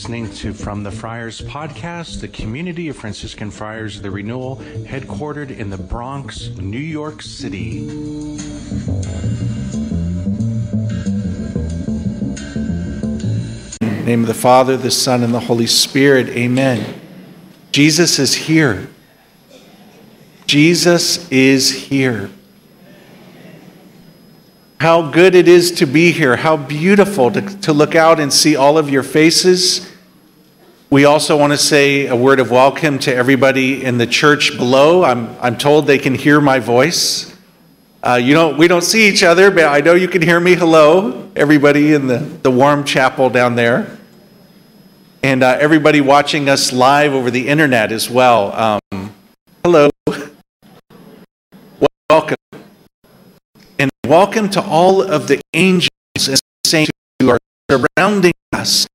listening to From the Friars podcast, the community of Franciscan Friars of the Renewal, headquartered in the Bronx, New York City. name of the Father, the Son, and the Holy Spirit. Amen. Jesus is here. Jesus is here. How good it is to be here. How beautiful to, to look out and see all of your faces. We also want to say a word of welcome to everybody in the church below. I'm, I'm told they can hear my voice. Uh, you don't, we don't see each other, but I know you can hear me. Hello, everybody in the, the warm chapel down there. And uh, everybody watching us live over the internet as well. Um, hello. Welcome. Welcome to all of the angels and saints who are surrounding us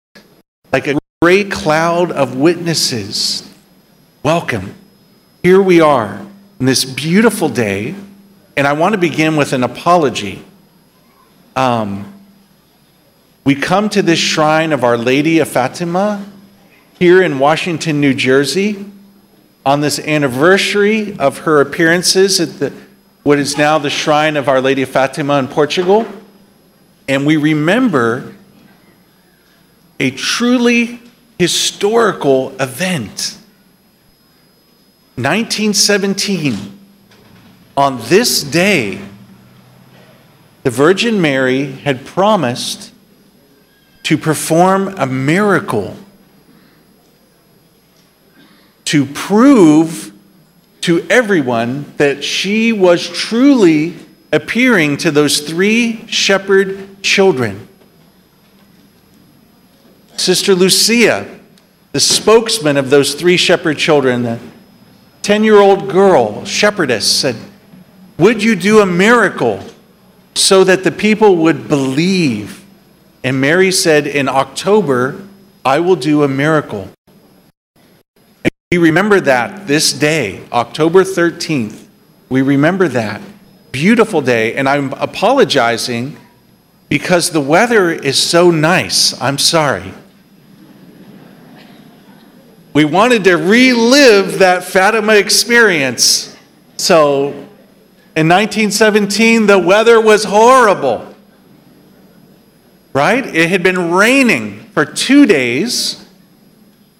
like a great cloud of witnesses. Welcome. Here we are on this beautiful day and I want to begin with an apology. Um, we come to this shrine of Our Lady of Fatima here in Washington, New Jersey, on this anniversary of her appearances at the, what is now the shrine of Our Lady of Fatima in Portugal. And we remember a truly historical event. 1917 on this day, the Virgin Mary had promised to perform a miracle to prove to everyone that she was truly appearing to those three shepherd children. Sister Lucia, the spokesman of those three shepherd children, the 10 year old girl, shepherdess, said, would you do a miracle so that the people would believe? And Mary said, In October, I will do a miracle. We remember that this day, October 13th. We remember that. Beautiful day. And I'm apologizing because the weather is so nice. I'm sorry. We wanted to relive that Fatima experience. So in 1917, the weather was horrible. Right? It had been raining for two days,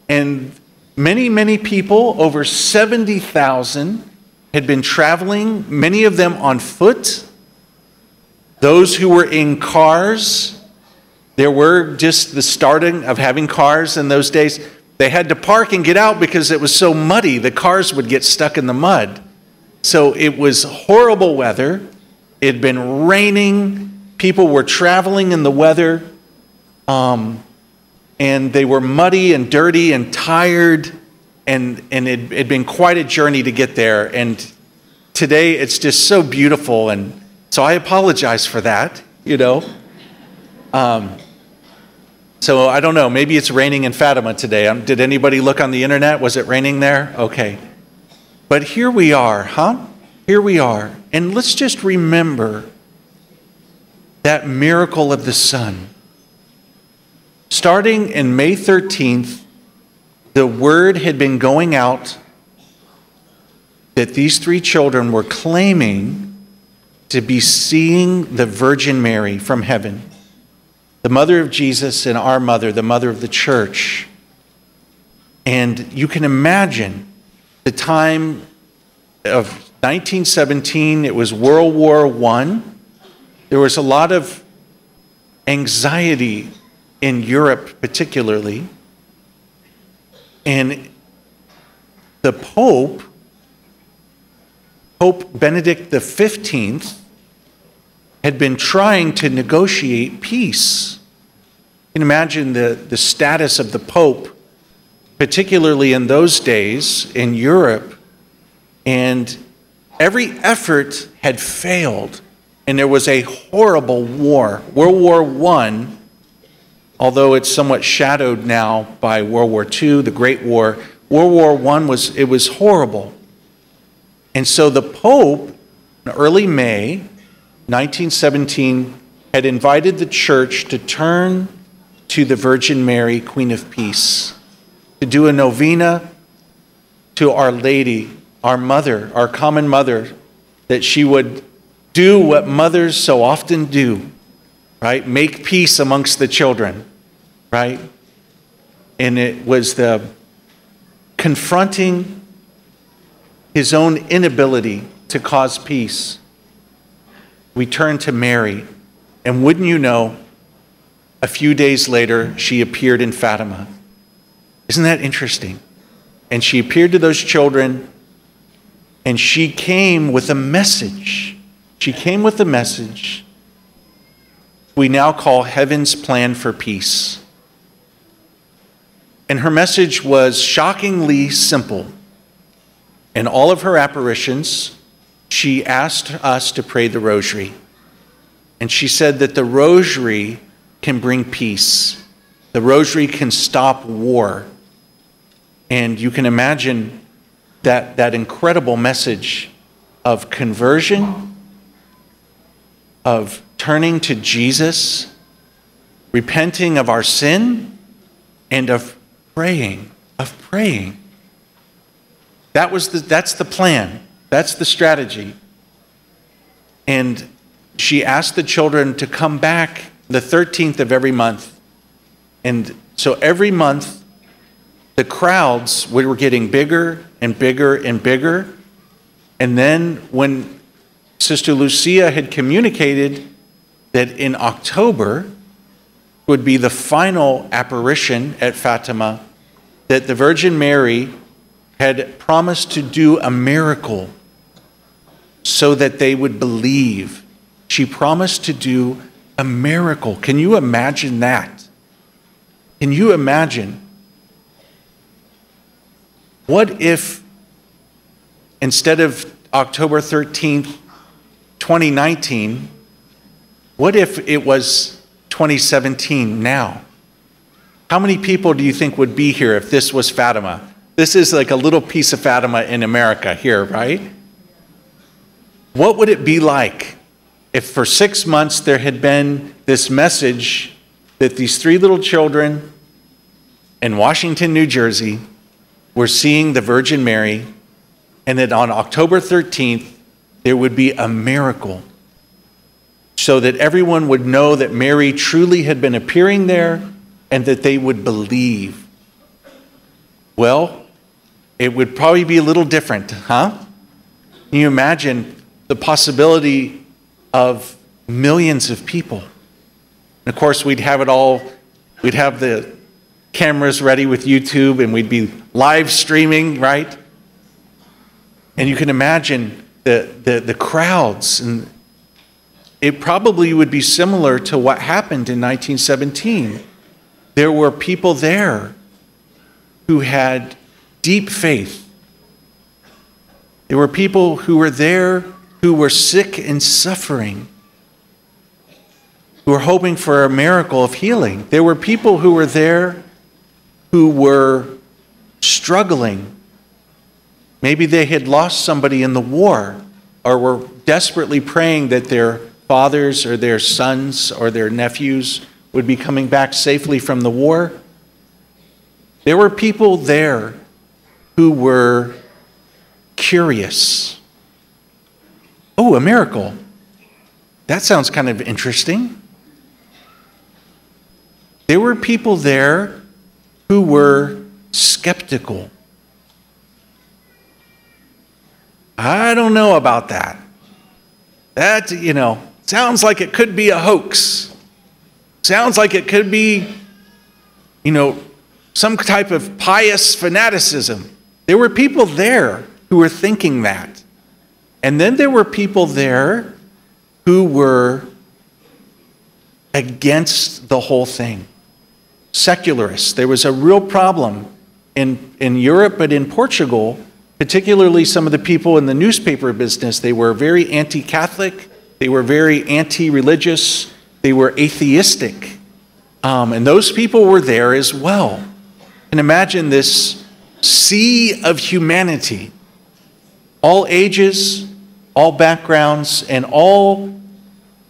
and many, many people, over 70,000, had been traveling, many of them on foot. Those who were in cars, there were just the starting of having cars in those days. They had to park and get out because it was so muddy, the cars would get stuck in the mud. So it was horrible weather. It had been raining. People were traveling in the weather. Um, and they were muddy and dirty and tired. And, and it had been quite a journey to get there. And today it's just so beautiful. And so I apologize for that, you know. Um, so I don't know. Maybe it's raining in Fatima today. Um, did anybody look on the internet? Was it raining there? Okay. But here we are, huh? Here we are. And let's just remember that miracle of the Sun. Starting in May 13th, the word had been going out that these three children were claiming to be seeing the Virgin Mary from heaven, the mother of Jesus and our mother, the mother of the church. And you can imagine the time of 1917, it was World War I. There was a lot of anxiety in Europe, particularly. And the Pope, Pope Benedict XV, had been trying to negotiate peace. You can imagine the, the status of the Pope particularly in those days in Europe, and every effort had failed, and there was a horrible war. World War I, although it's somewhat shadowed now by World War II, the Great War, World War I was it was horrible. And so the Pope, in early May 1917, had invited the church to turn to the Virgin Mary, Queen of Peace, to do a novena to Our Lady, our mother, our common mother, that she would do what mothers so often do, right? Make peace amongst the children, right? And it was the confronting his own inability to cause peace. We turn to Mary, and wouldn't you know, a few days later, she appeared in Fatima. Isn't that interesting? And she appeared to those children, and she came with a message. She came with a message we now call Heaven's Plan for Peace. And her message was shockingly simple. In all of her apparitions, she asked us to pray the rosary. And she said that the rosary can bring peace, the rosary can stop war. And you can imagine that, that incredible message of conversion, of turning to Jesus, repenting of our sin, and of praying, of praying. That was the, that's the plan. That's the strategy. And she asked the children to come back the 13th of every month. And so every month, the crowds were getting bigger and bigger and bigger. And then when Sister Lucia had communicated that in October would be the final apparition at Fatima, that the Virgin Mary had promised to do a miracle so that they would believe. She promised to do a miracle. Can you imagine that? Can you imagine? What if instead of October 13th, 2019, what if it was 2017 now? How many people do you think would be here if this was Fatima? This is like a little piece of Fatima in America here, right? What would it be like if for six months there had been this message that these three little children in Washington, New Jersey, were seeing the Virgin Mary, and that on October 13th, there would be a miracle so that everyone would know that Mary truly had been appearing there and that they would believe. Well, it would probably be a little different, huh? Can you imagine the possibility of millions of people? And of course, we'd have it all, we'd have the cameras ready with YouTube and we'd be live streaming, right? And you can imagine the, the, the crowds, and it probably would be similar to what happened in 1917. There were people there who had deep faith. There were people who were there who were sick and suffering, who were hoping for a miracle of healing. There were people who were there who were struggling. Maybe they had lost somebody in the war or were desperately praying that their fathers or their sons or their nephews would be coming back safely from the war. There were people there who were curious. Oh, a miracle. That sounds kind of interesting. There were people there who were skeptical. I don't know about that. That, you know, sounds like it could be a hoax. Sounds like it could be, you know, some type of pious fanaticism. There were people there who were thinking that. And then there were people there who were against the whole thing. Secularists. There was a real problem in, in Europe, but in Portugal, particularly some of the people in the newspaper business. They were very anti Catholic, they were very anti religious, they were atheistic. Um, and those people were there as well. And imagine this sea of humanity, all ages, all backgrounds, and all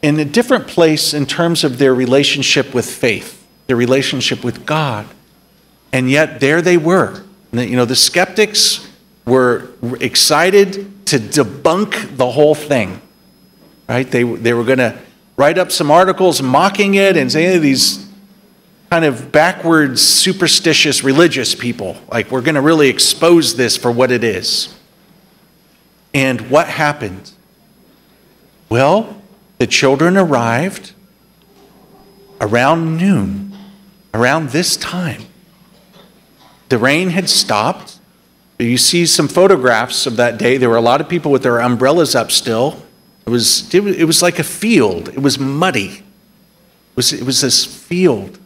in a different place in terms of their relationship with faith. their relationship with God. And yet, there they were. You know, the skeptics were excited to debunk the whole thing, right? They, they were going to write up some articles mocking it and saying these kind of backwards, superstitious religious people. Like, we're going to really expose this for what it is. And what happened? Well, the children arrived around noon, around this time. The rain had stopped. You see some photographs of that day. There were a lot of people with their umbrellas up still. It was, it was like a field, it was muddy. It was, it was this field.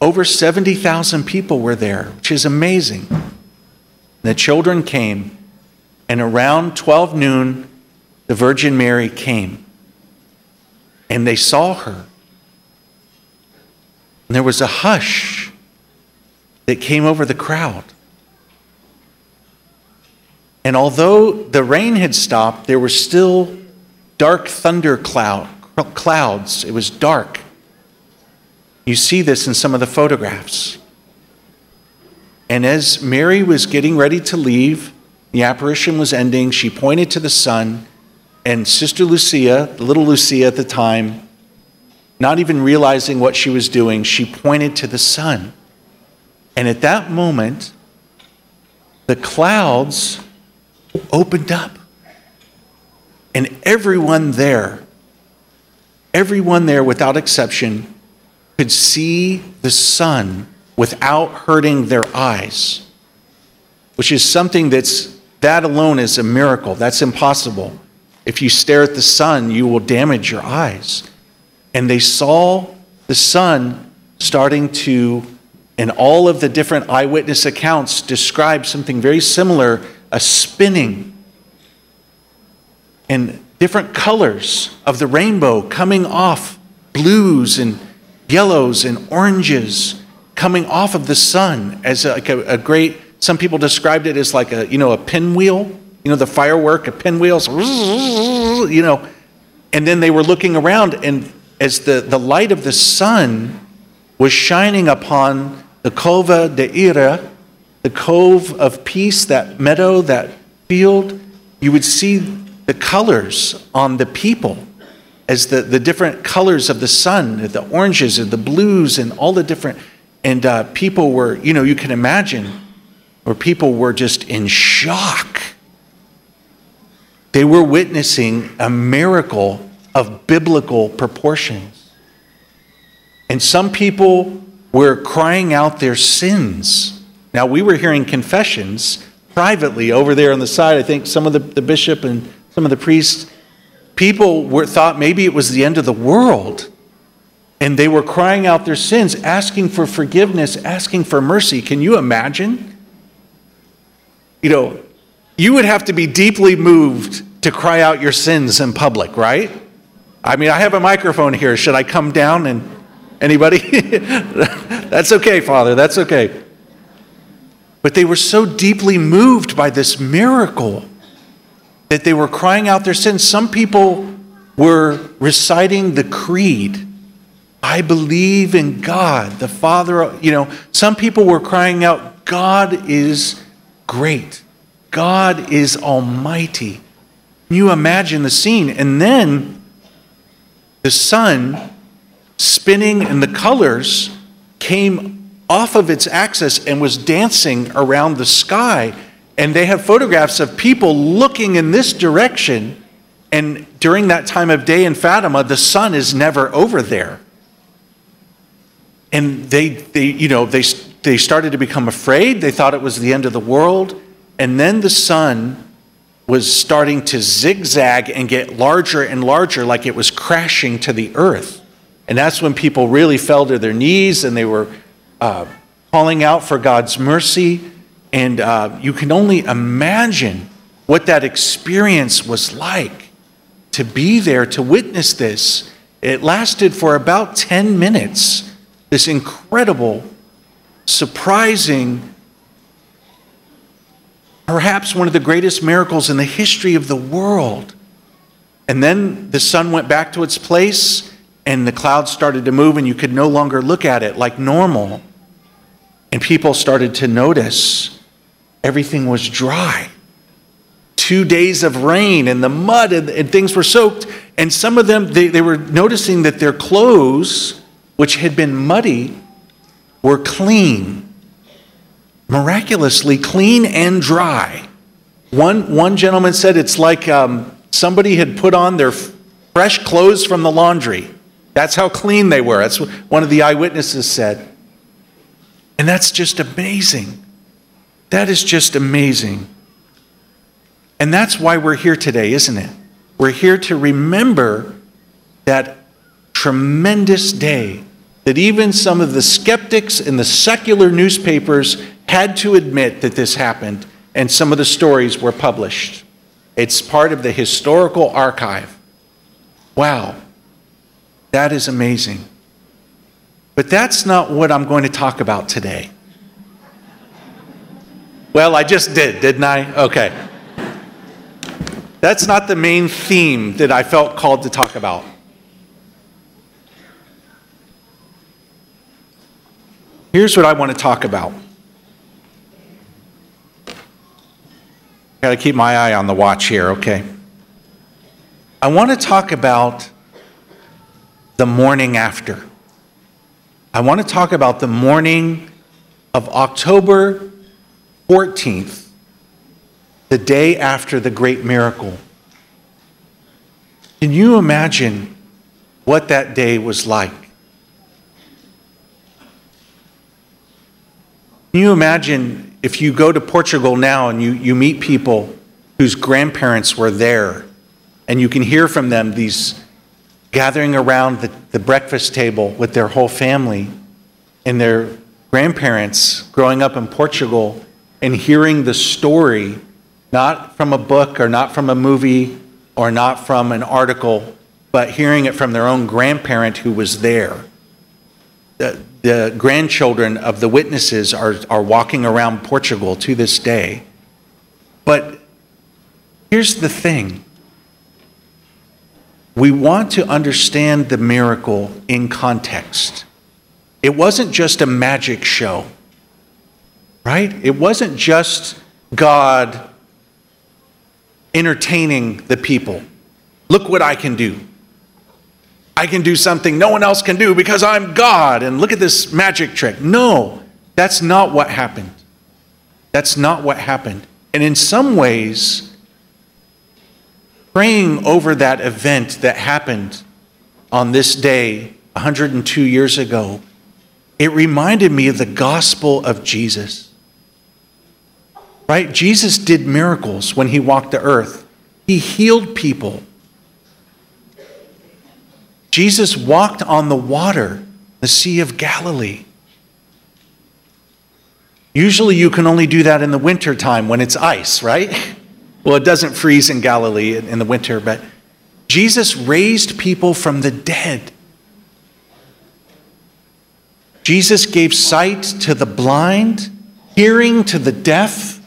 Over 70,000 people were there, which is amazing. The children came, and around 12 noon, the Virgin Mary came. And they saw her. And there was a hush that came over the crowd. And although the rain had stopped, there were still dark thunder cloud, clouds. It was dark. You see this in some of the photographs. And as Mary was getting ready to leave, the apparition was ending, she pointed to the sun, and Sister Lucia, little Lucia at the time, not even realizing what she was doing, she pointed to the sun. And at that moment, the clouds opened up. And everyone there, everyone there without exception, could see the sun without hurting their eyes, which is something that's, that alone is a miracle. That's impossible. If you stare at the sun, you will damage your eyes. And they saw the sun starting to, in all of the different eyewitness accounts, describe something very similar a spinning and different colors of the rainbow coming off blues and yellows and oranges coming off of the sun as like a, a great some people described it as like a you know a pinwheel you know the firework a pinwheel you know and then they were looking around and as the, the light of the sun was shining upon the Cova da Iria the cove of peace, that meadow, that field, you would see the colors on the people as the, the different colors of the sun, the oranges and the blues and all the different, and uh, people were, you know, you can imagine, where people were just in shock. They were witnessing a miracle of biblical proportions. And some people were crying out their sins now, we were hearing confessions privately over there on the side. I think some of the, the bishop and some of the priests, people were, thought maybe it was the end of the world. And they were crying out their sins, asking for forgiveness, asking for mercy. Can you imagine? You know, you would have to be deeply moved to cry out your sins in public, right? I mean, I have a microphone here. Should I come down and anybody? That's okay, Father. That's okay. But they were so deeply moved by this miracle that they were crying out their sins. Some people were reciting the creed. I believe in God, the Father. You know, some people were crying out, God is great. God is almighty. Can you imagine the scene? And then the sun spinning and the colors came off of its axis and was dancing around the sky. And they have photographs of people looking in this direction. And during that time of day in Fatima, the sun is never over there. And they, they you know, they, they started to become afraid. They thought it was the end of the world. And then the sun was starting to zigzag and get larger and larger, like it was crashing to the earth. And that's when people really fell to their knees and they were uh, calling out for God's mercy. And uh, you can only imagine what that experience was like to be there, to witness this. It lasted for about 10 minutes. This incredible, surprising, perhaps one of the greatest miracles in the history of the world. And then the sun went back to its place, and the clouds started to move, and you could no longer look at it like normal. And people started to notice everything was dry. Two days of rain and the mud and, and things were soaked. And some of them, they, they were noticing that their clothes, which had been muddy, were clean. Miraculously clean and dry. One, one gentleman said it's like um, somebody had put on their fresh clothes from the laundry. That's how clean they were. That's what one of the eyewitnesses said. And that's just amazing. That is just amazing. And that's why we're here today, isn't it? We're here to remember that tremendous day that even some of the skeptics in the secular newspapers had to admit that this happened, and some of the stories were published. It's part of the historical archive. Wow, that is amazing. But that's not what I'm going to talk about today. Well, I just did, didn't I? Okay. That's not the main theme that I felt called to talk about. Here's what I want to talk about. Got to keep my eye on the watch here, okay? I want to talk about the morning after. I want to talk about the morning of October 14th, the day after the great miracle. Can you imagine what that day was like? Can you imagine if you go to Portugal now and you, you meet people whose grandparents were there and you can hear from them these gathering around the, the breakfast table with their whole family and their grandparents growing up in Portugal and hearing the story not from a book or not from a movie or not from an article, but hearing it from their own grandparent who was there. The, the grandchildren of the witnesses are, are walking around Portugal to this day. But here's the thing we want to understand the miracle in context. It wasn't just a magic show, right? It wasn't just God entertaining the people. Look what I can do. I can do something no one else can do because I'm God, and look at this magic trick. No, that's not what happened. That's not what happened. And in some ways, praying over that event that happened on this day 102 years ago, it reminded me of the gospel of Jesus. Right? Jesus did miracles when he walked the earth, he healed people. Jesus walked on the water, the Sea of Galilee. Usually you can only do that in the wintertime when it's ice, right? Well, it doesn't freeze in Galilee in the winter, but Jesus raised people from the dead. Jesus gave sight to the blind, hearing to the deaf.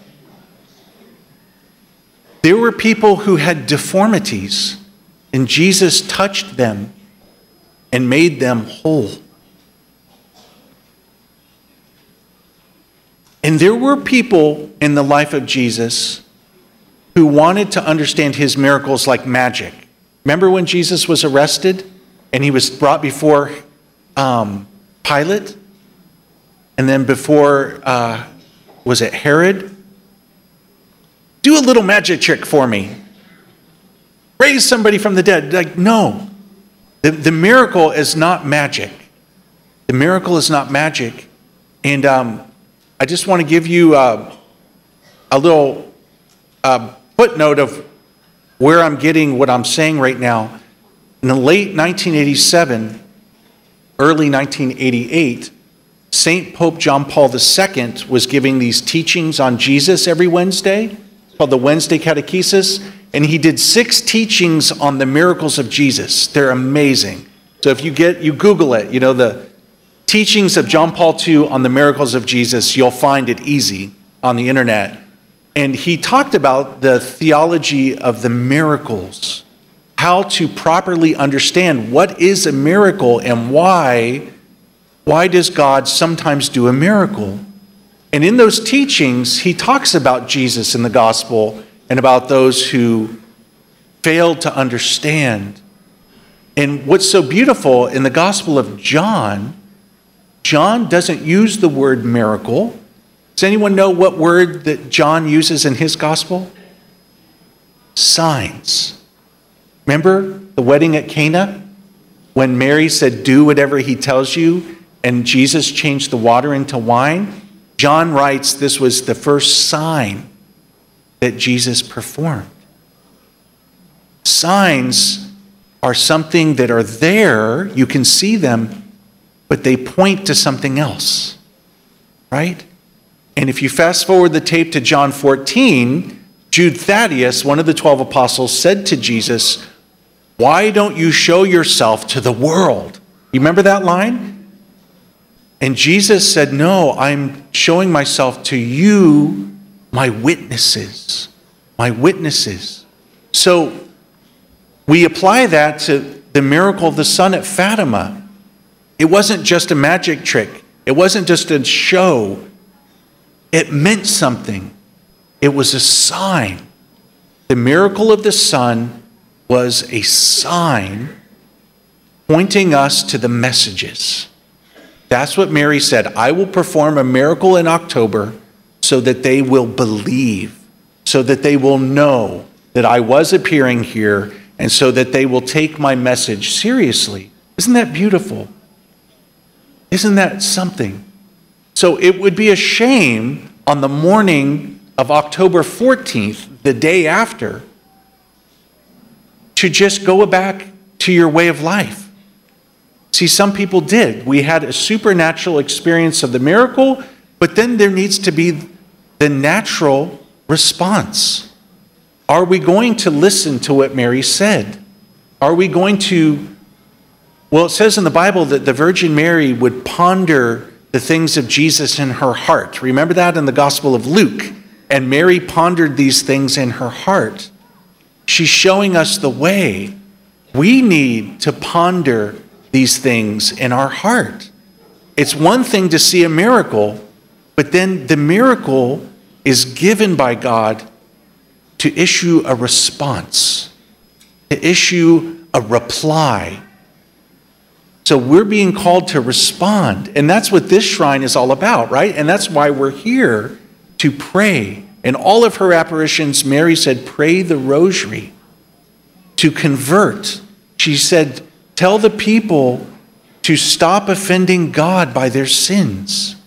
There were people who had deformities, and Jesus touched them and made them whole. And there were people in the life of Jesus who wanted to understand his miracles like magic. Remember when Jesus was arrested and he was brought before um, Pilate? And then before, uh, was it Herod? Do a little magic trick for me. Raise somebody from the dead. Like, no. The, the miracle is not magic. The miracle is not magic. And um, I just want to give you uh, a little uh, footnote of where I'm getting what I'm saying right now. In the late 1987, early 1988, St. Pope John Paul II was giving these teachings on Jesus every Wednesday, called the Wednesday Catechesis, and he did six teachings on the miracles of Jesus. They're amazing. So if you get you Google it, you know the teachings of John Paul II on the miracles of Jesus, you'll find it easy on the internet. And he talked about the theology of the miracles how to properly understand what is a miracle and why why does God sometimes do a miracle? And in those teachings, he talks about Jesus in the gospel and about those who failed to understand. And what's so beautiful in the gospel of John, John doesn't use the word miracle. Does anyone know what word that John uses in his gospel? Signs. Remember the wedding at Cana? When Mary said, Do whatever he tells you, and Jesus changed the water into wine? John writes this was the first sign that Jesus performed. Signs are something that are there, you can see them, but they point to something else, right? And if you fast forward the tape to John 14, Jude Thaddeus, one of the 12 apostles, said to Jesus, Why don't you show yourself to the world? You remember that line? And Jesus said, No, I'm showing myself to you, my witnesses. My witnesses. So we apply that to the miracle of the sun at Fatima. It wasn't just a magic trick, it wasn't just a show. It meant something, it was a sign. The miracle of the sun was a sign pointing us to the messages. That's what Mary said. I will perform a miracle in October so that they will believe, so that they will know that I was appearing here, and so that they will take my message seriously. Isn't that beautiful? Isn't that something? So it would be a shame on the morning of October 14th, the day after, to just go back to your way of life See, some people did. We had a supernatural experience of the miracle, but then there needs to be the natural response. Are we going to listen to what Mary said? Are we going to, well, it says in the Bible that the Virgin Mary would ponder the things of Jesus in her heart. Remember that in the Gospel of Luke? And Mary pondered these things in her heart. She's showing us the way. We need to ponder these things in our heart. It's one thing to see a miracle, but then the miracle is given by God to issue a response, to issue a reply. So we're being called to respond. And that's what this shrine is all about, right? And that's why we're here to pray. In all of her apparitions, Mary said, Pray the rosary. To convert, she said, Tell the people to stop offending God by their sins,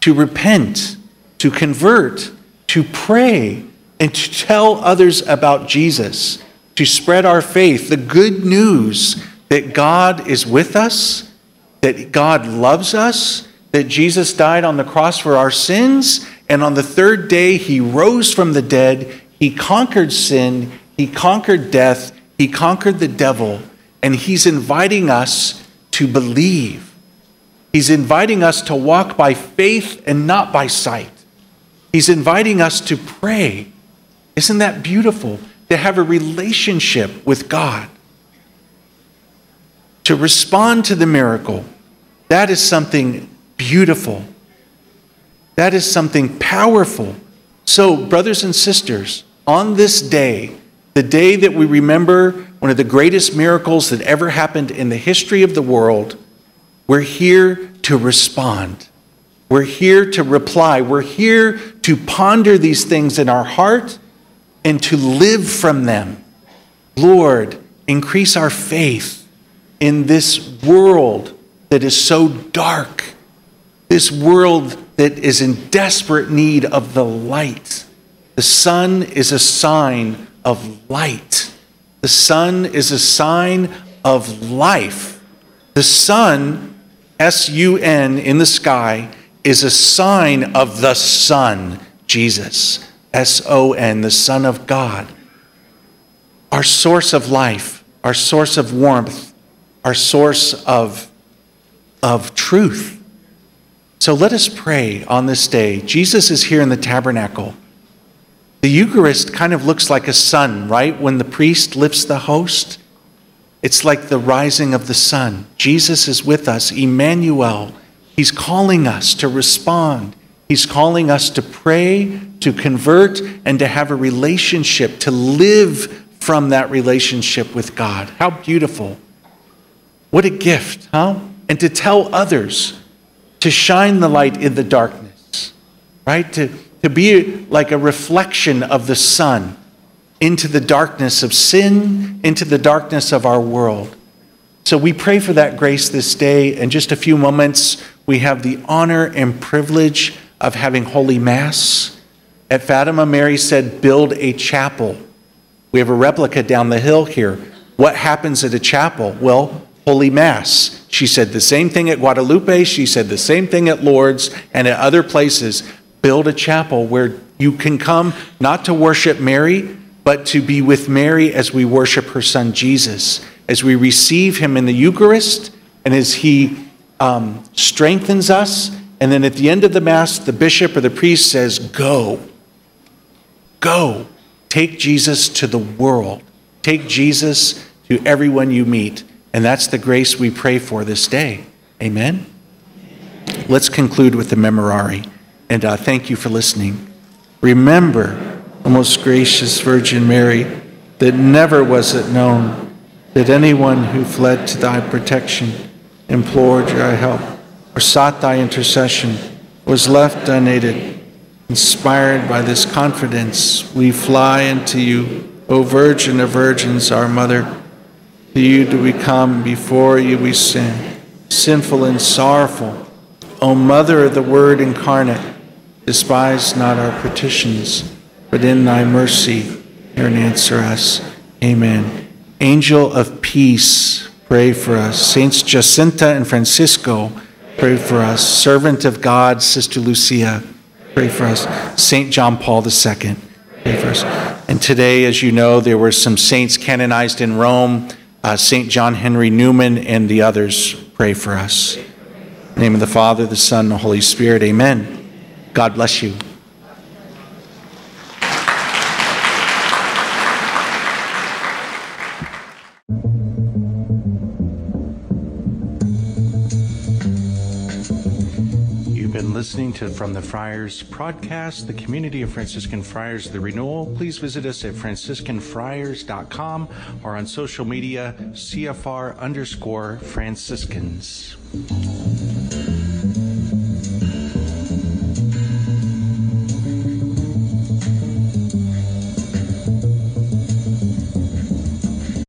to repent, to convert, to pray, and to tell others about Jesus, to spread our faith, the good news that God is with us, that God loves us, that Jesus died on the cross for our sins, and on the third day he rose from the dead. He conquered sin, he conquered death, he conquered the devil and He's inviting us to believe. He's inviting us to walk by faith and not by sight. He's inviting us to pray. Isn't that beautiful? To have a relationship with God. To respond to the miracle. That is something beautiful. That is something powerful. So, brothers and sisters, on this day, the day that we remember one of the greatest miracles that ever happened in the history of the world, we're here to respond. We're here to reply. We're here to ponder these things in our heart and to live from them. Lord, increase our faith in this world that is so dark, this world that is in desperate need of the light. The sun is a sign of light. The sun is a sign of life. The sun, S U N, in the sky, is a sign of the Son, Jesus, S O N, the Son of God. Our source of life, our source of warmth, our source of, of truth. So let us pray on this day. Jesus is here in the tabernacle. The Eucharist kind of looks like a sun, right? When the priest lifts the host, it's like the rising of the sun. Jesus is with us, Emmanuel. He's calling us to respond. He's calling us to pray, to convert, and to have a relationship, to live from that relationship with God. How beautiful. What a gift, huh? And to tell others, to shine the light in the darkness, right? To, to be like a reflection of the sun into the darkness of sin, into the darkness of our world. So we pray for that grace this day. In just a few moments, we have the honor and privilege of having Holy Mass. At Fatima, Mary said, Build a chapel. We have a replica down the hill here. What happens at a chapel? Well, Holy Mass. She said the same thing at Guadalupe. She said the same thing at Lourdes and at other places. Build a chapel where you can come not to worship Mary, but to be with Mary as we worship her son Jesus, as we receive him in the Eucharist, and as he um, strengthens us. And then at the end of the Mass, the bishop or the priest says, Go. Go. Take Jesus to the world. Take Jesus to everyone you meet. And that's the grace we pray for this day. Amen. Let's conclude with the memorare. And uh, thank you for listening. Remember, O most gracious Virgin Mary, that never was it known that anyone who fled to thy protection, implored your help, or sought thy intercession was left unaided. Inspired by this confidence, we fly unto you, O Virgin of Virgins, our Mother. To you do we come, before you we sin, sinful and sorrowful. O Mother of the Word incarnate, despise not our petitions, but in thy mercy hear and answer us. Amen. Angel of peace, pray for us. Saints Jacinta and Francisco, pray for us. Servant of God, Sister Lucia, pray for us. Saint John Paul II, pray for us. And today, as you know, there were some saints canonized in Rome uh, St. John Henry Newman, and the others pray for us. name of the Father, the Son, the Holy Spirit. Amen. God bless you. From the Friars podcast, the community of Franciscan Friars of the Renewal. Please visit us at franciscanfriars.com or on social media, CFR underscore Franciscans.